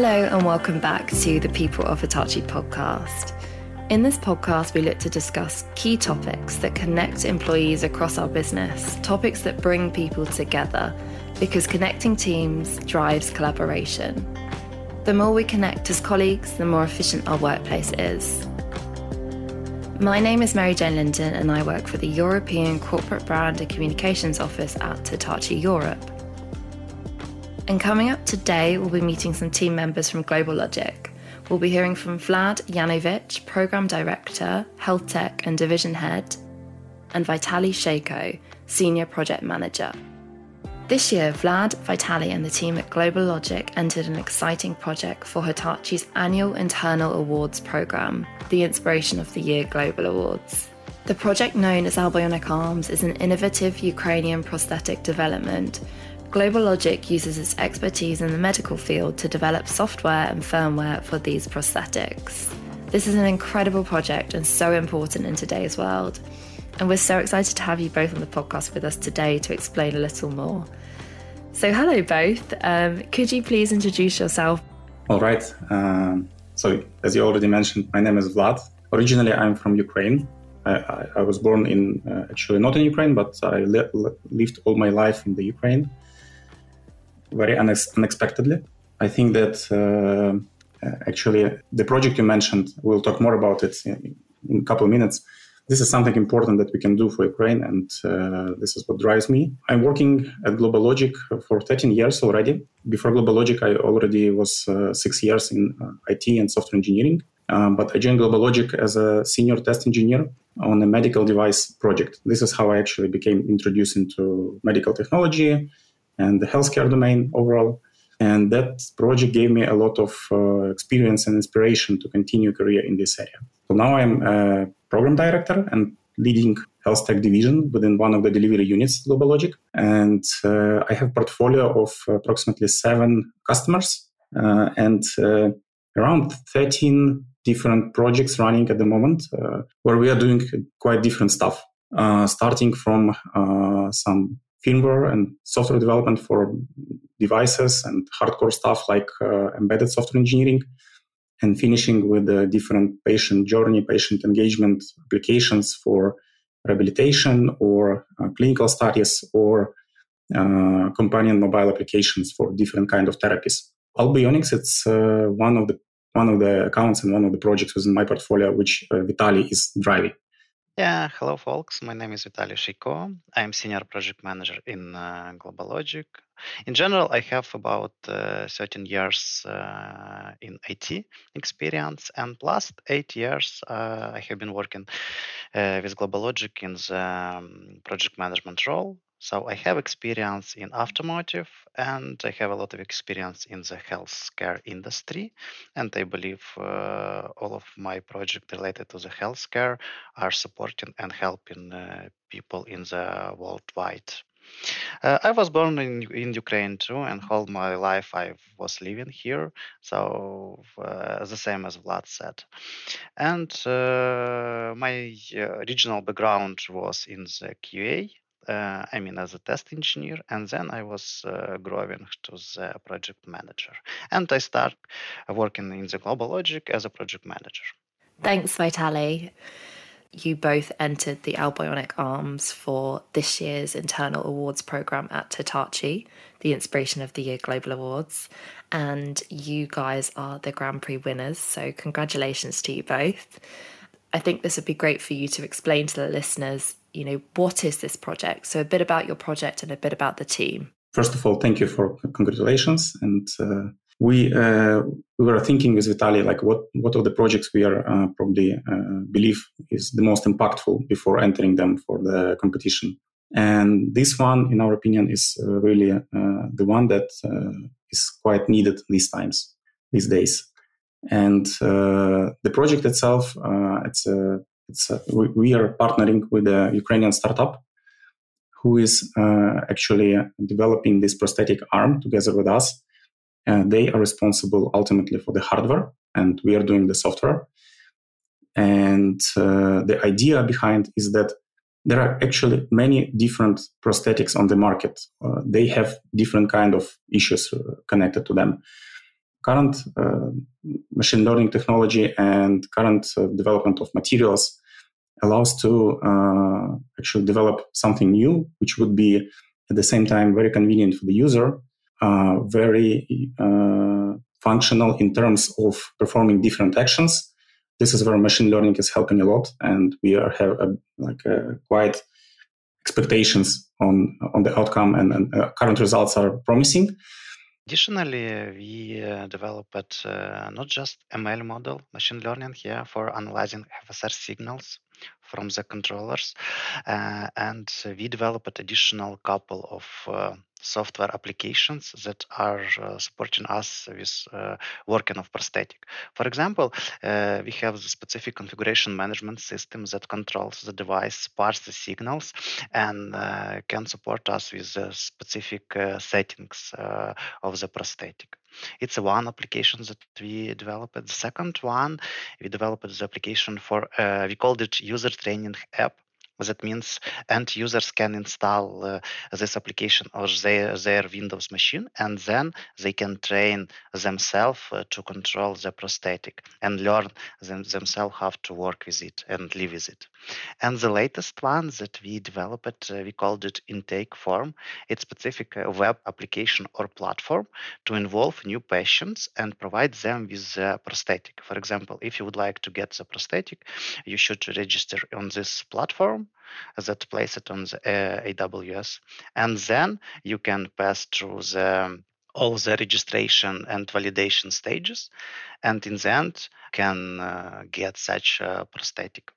Hello, and welcome back to the People of Hitachi podcast. In this podcast, we look to discuss key topics that connect employees across our business, topics that bring people together, because connecting teams drives collaboration. The more we connect as colleagues, the more efficient our workplace is. My name is Mary Jane Lintin, and I work for the European Corporate Brand and Communications Office at Hitachi Europe. And coming up today, we'll be meeting some team members from GlobalLogic We'll be hearing from Vlad Yanovych, Program Director, Health Tech and Division Head, and Vitali Sheiko, Senior Project Manager. This year, Vlad, Vitali, and the team at GlobalLogic entered an exciting project for Hitachi's annual internal awards program, the Inspiration of the Year Global Awards. The project known as Allbionic Arms is an innovative Ukrainian prosthetic development GlobalLogic uses its expertise in the medical field to develop software and firmware for these prosthetics. This is an incredible project and so important in today's world. And we're so excited to have you both on the podcast with us today to explain a little more. So, hello, both. Um, could you please introduce yourself? All right. Um, so, as you already mentioned, my name is Vlad. Originally, I'm from Ukraine. I, I, I was born in, uh, actually not in Ukraine, but I li- lived all my life in the Ukraine very unex- unexpectedly. I think that uh, actually the project you mentioned, we'll talk more about it in, in a couple of minutes. This is something important that we can do for Ukraine, and uh, this is what drives me. I'm working at GlobalLogic for 13 years already. Before GlobalLogic, I already was uh, six years in uh, IT and software engineering. Um, but I joined GlobalLogic as a senior test engineer on a medical device project. This is how I actually became introduced into medical technology and the healthcare domain overall. And that project gave me a lot of uh, experience and inspiration to continue career in this area. So now I'm a program director and leading health tech division within one of the delivery units, GlobalLogic. And uh, I have portfolio of approximately seven customers uh, and uh, around 13 different projects running at the moment uh, where we are doing quite different stuff. Uh, starting from some firmware and software development for devices and hardcore stuff like uh, embedded software engineering and finishing with the different patient journey patient engagement applications for rehabilitation or uh, clinical studies or uh, companion mobile applications for different kind of therapies. Allbionics it's uh, one of the one of the accounts and one of the projects within my portfolio which uh, vitali is driving yeah, hello, folks. My name is Vitaly Sheiko. I'm senior project manager in uh, GlobalLogic. In general, I have about uh, 13 years uh, in IT experience, and last eight years uh, I have been working uh, with GlobalLogic in the um, project management role. So I have experience in automotive and I have a lot of experience in the healthcare industry. And I believe uh, all of my projects related to the healthcare are supporting and helping uh, people in the worldwide. Uh, I was born in, in Ukraine too, and all my life I was living here. So uh, the same as Vlad said, and uh, my uh, regional background was in the QA uh, I mean, as a test engineer, and then I was uh, growing to the project manager. And I start working in the GlobalLogic as a project manager. Thanks, Vitali. You both entered the Allbionic Arms for this year's internal awards program at Hitachi, the Inspiration of the Year Global Awards. And you guys are the Grand Prix winners. So, congratulations to you both. I think this would be great for you to explain to the listeners you know, what is this project? So a bit about your project and a bit about the team. First of all, thank you for congratulations. And uh, we uh, we were thinking with Vitali like what what are the projects we are uh, probably uh, believe is the most impactful before entering them for the competition. And this one, in our opinion, is uh, really uh, the one that is quite needed these times, these days. And the project itself, it's a it's uh, we, we, are partnering with a Ukrainian startup who is uh, actually developing this prosthetic arm together with us. And they are responsible ultimately for the hardware, and we are doing the software. And uh, the idea behind is that there are actually many different prosthetics on the market. Uh, they have different kind of issues uh, connected to them. Current uh, machine learning technology and current uh, development of materials allows to uh, actually develop something new, which would be at the same time very convenient for the user, very functional in terms of performing different actions. This is where machine learning is helping a lot, and we are have a, like a quite expectations on on the outcome, and, and uh, current results are promising. Additionally, we uh, developed uh, not just ML model machine learning here for analyzing FSR signals from the controllers, uh, and we developed additional couple of uh, software applications that are uh, supporting us with uh, working of prosthetic. For example, uh, we have the specific configuration management system that controls the device, parses the signals, and uh, can support us with the specific settings of the prosthetic. It's one application that we developed. The second one, we developed the application for, uh, we called it user training app that means end users can install uh, this application on their, their Windows machine and then they can train themselves uh, to control the prosthetic and learn them, themselves how to work with it and live with it. And the latest one that we developed, uh, we called it intake form. It's a specific uh, web application or platform to involve new patients and provide them with the prosthetic. For example, if you would like to get the prosthetic, you should register on this platform that place it on the uh, AWS. And then you can pass through the all the registration and validation stages and in the end can uh, get such a prosthetic.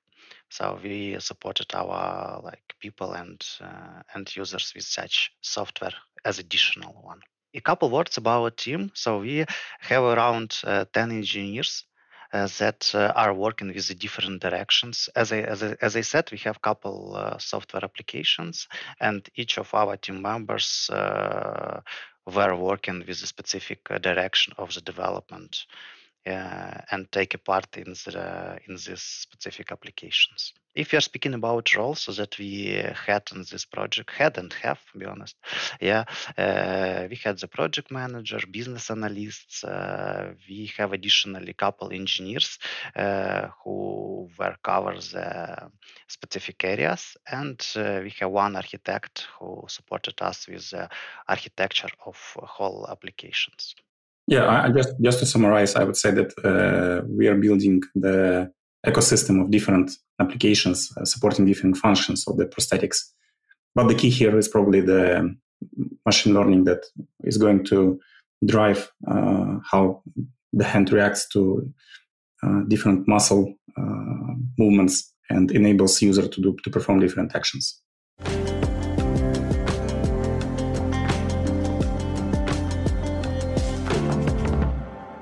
So we supported our like people and uh, and users with such software as additional one. A couple words about our team. So we have around uh, 10 engineers that uh, are working with the different directions. As I, as I, as I said, we have a couple uh, software applications, and each of our team members were working with a specific direction of the development. Uh, and take a part in the in these specific applications. If you are speaking about roles that we had in this project, had and have, to be honest, yeah, uh, we had the project manager, business analysts. Uh, we have additionally couple engineers uh, who were cover the specific areas, and uh, we have one architect who supported us with the architecture of whole applications. Yeah, I, just just to summarize, I would say that uh, we are building the ecosystem of different applications uh, supporting different functions of the prosthetics. But the key here is probably the machine learning that is going to drive uh, how the hand reacts to uh, different muscle uh, movements and enables user to do to perform different actions.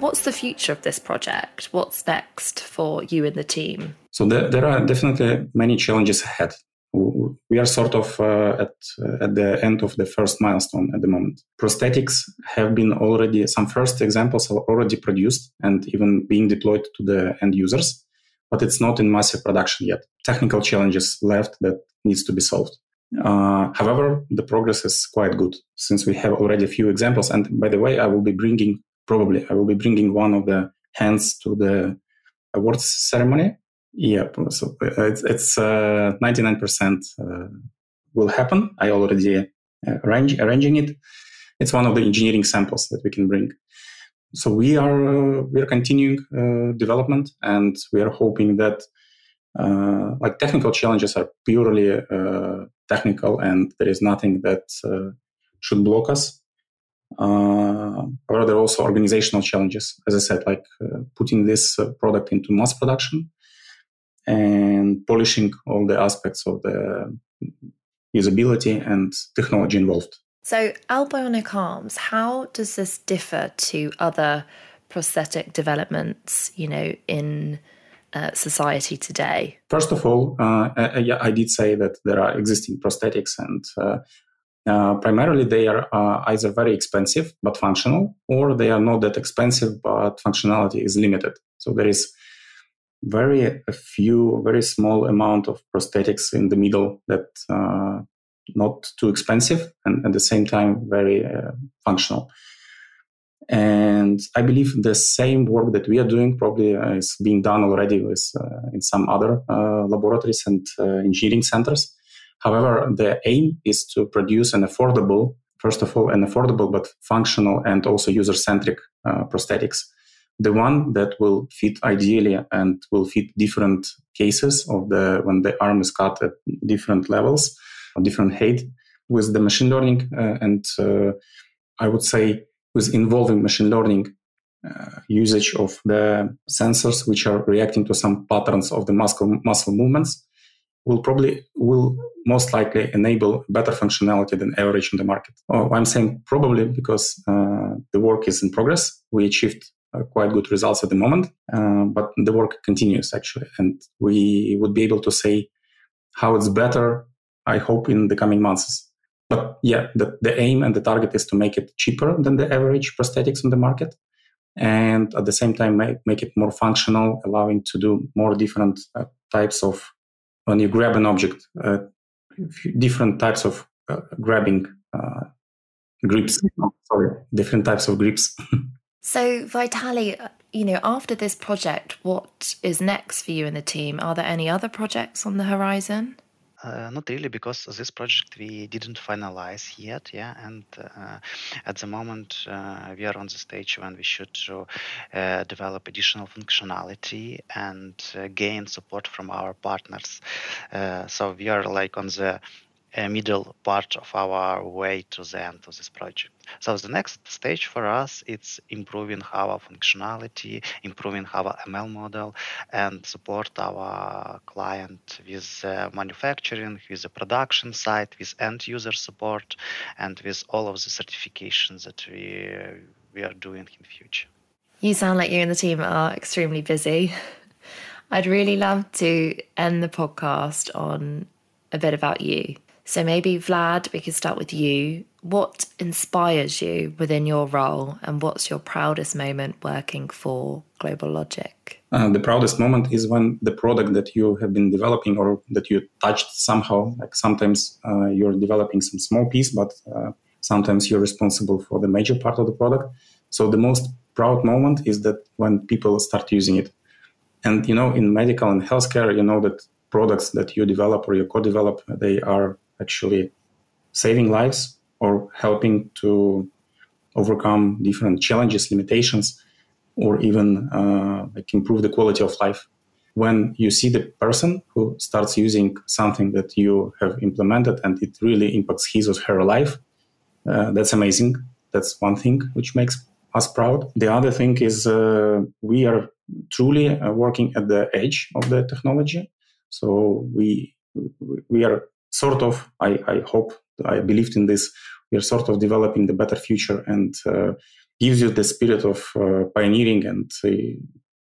What's the future of this project? What's next for you and the team? So there, there are definitely many challenges ahead. We are sort of uh, at uh, at the end of the first milestone at the moment. Prosthetics have been already some first examples are already produced and even being deployed to the end users, but it's not in massive production yet. Technical challenges left that needs to be solved. Uh, however, the progress is quite good since we have already a few examples. And by the way, I will be bringing probably I will be bringing one of the hands to the awards ceremony. Yeah, so uh, it's, it's uh, 99% uh, will happen. I already uh, arrange, arranging it. It's one of the engineering samples that we can bring. So we are uh, we are continuing development, and we are hoping that like technical challenges are purely technical, and there is nothing that should block us uh, however, there are also organizational challenges, as I said, like uh, putting this uh, product into mass production and polishing all the aspects of the usability and technology involved. So, Allbionic Arms, how does this differ to other prosthetic developments, you know, in uh, society today? First of all, uh, I, I, did say that there are existing prosthetics, and uh, uh, primarily, they are uh, either very expensive but functional, or they are not that expensive but functionality is limited. So there is very a few, very small amount of prosthetics in the middle that uh, not too expensive and at the same time very uh, functional. And I believe the same work that we are doing probably uh, is being done already with, uh, in some other uh, laboratories and engineering centers. However, the aim is to produce an affordable, first of all, an affordable but functional and also user centric uh, prosthetics. The one that will fit ideally and will fit different cases of the when the arm is cut at different levels, different height, with the machine learning uh, and I would say with involving machine learning uh, usage of the sensors which are reacting to some patterns of the muscle muscle movements will probably will most likely enable better functionality than average in the market. Oh, I'm saying probably because uh, the work is in progress. We achieved uh, quite good results at the moment, uh, but the work continues actually, and we would be able to say how it's better. I hope in the coming months. But yeah, the, the aim and the target is to make it cheaper than the average prosthetics on the market. And at the same time, make, make it more functional, allowing to do more different uh, types of, when you grab an object, uh, different types of uh, grabbing uh, grips. Oh, sorry, different types of grips. so, Vitali, uh, you know, after this project, what is next for you and the team? Are there any other projects on the horizon? Uh, not really, because this project we didn't finalize yet, yeah. And uh, at the moment, uh, we are on the stage when we should uh, develop additional functionality and gain support from our partners. So we are like on the middle part of our way to the end of this project. So the next stage for us it's improving our functionality, improving our ML model, and support our client with uh, manufacturing, with the production side, with end user support, and with all of the certifications that we uh, we are doing in the future. You sound like you and the team are extremely busy. I'd really love to end the podcast on a bit about you. So maybe, Vlad, we could start with you. What inspires you within your role, and what's your proudest moment working for GlobalLogic? Uh, the proudest moment is when the product that you have been developing or that you touched somehow, like sometimes uh, you're developing some small piece, but uh, sometimes you're responsible for the major part of the product. So the most proud moment is that when people start using it. And you know, in medical and healthcare, you know that products that you develop or you co-develop, they are actually saving lives or helping to overcome different challenges, limitations, or even uh, like improve the quality of life. When you see the person who starts using something that you have implemented and it really impacts his or her life, uh, that's amazing. That's one thing which makes us proud. The other thing is uh, we are truly uh, working at the edge of the technology. So we we are sort of, I, I hope, I believed in this, we are sort of developing the better future and uh, gives you the spirit of uh, pioneering and uh,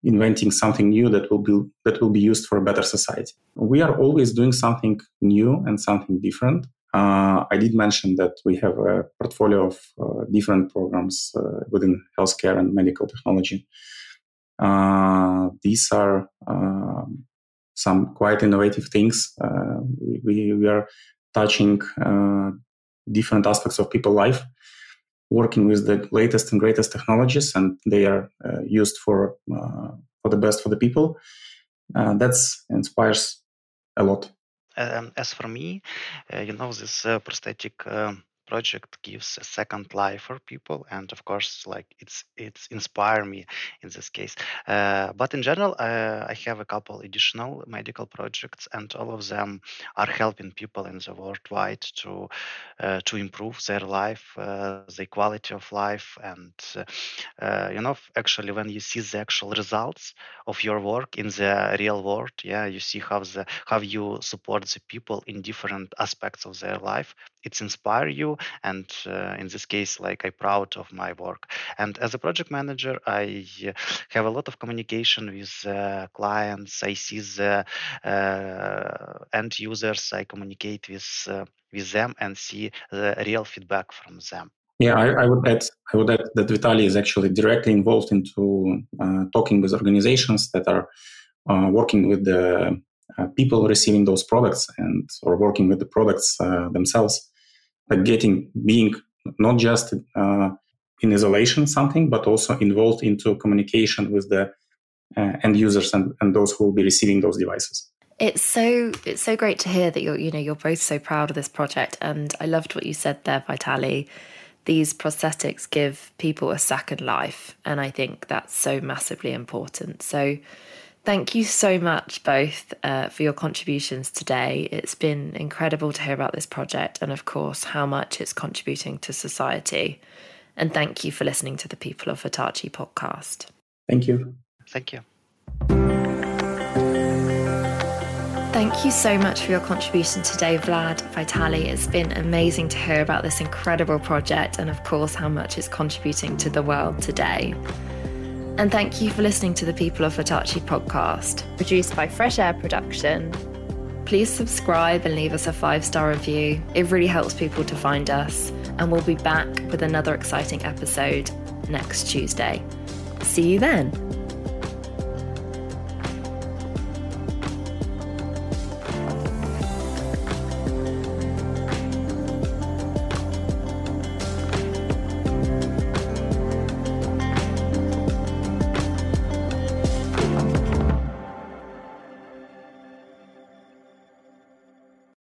inventing something new that will be that will be used for a better society. We are always doing something new and something different. Uh, I did mention that we have a portfolio of uh, different programs uh, within healthcare and medical technology. these are um, some quite innovative things. Uh, we, we are touching uh, different aspects of people life, working with the latest and greatest technologies, and they are uh, used for for the best for the people. that inspires a lot. Um, as for me, uh, you know, this uh, prosthetic project gives a second life for people and of course like it's it's inspire me in this case. Uh, but in general uh, i have a couple additional medical projects and all of them are helping people in the worldwide to uh, to improve their life uh, the quality of life and uh, you know actually when you see the actual results of your work in the real world yeah you see how the how you support the people in different aspects of their life it's inspire you and uh, in this case like i'm proud of my work. And as a project manager i have a lot of communication with uh, clients. I see the uh, end users. I communicate with uh, with them and see the real feedback from them. Yeah, I, I, would add. I would add that Vitali is actually directly involved into uh, talking with organizations that are uh, working with the uh, people receiving those products and or working with the products uh, themselves like getting being not just uh, in isolation something, but also involved into communication with the uh, end users and, and those who will be receiving those devices. It's so it's so great to hear that you're you know you're both so proud of this project, and I loved what you said there, Vitali. These prosthetics give people a second life, and I think that's so massively important. So, thank you so much both uh, for your contributions today. It's been incredible to hear about this project, and of course how much it's contributing to society. And thank you for listening to the People of Hitachi podcast. Thank you. Thank you. Thank you so much for your contribution today, Vlad, Vitali. It's been amazing to hear about this incredible project and, of course, how much it's contributing to the world today. And thank you for listening to the People of Hitachi podcast, produced by Fresh Air Production. Please subscribe and leave us a five star review. It really helps people to find us. And we'll be back with another exciting episode next Tuesday. See you then.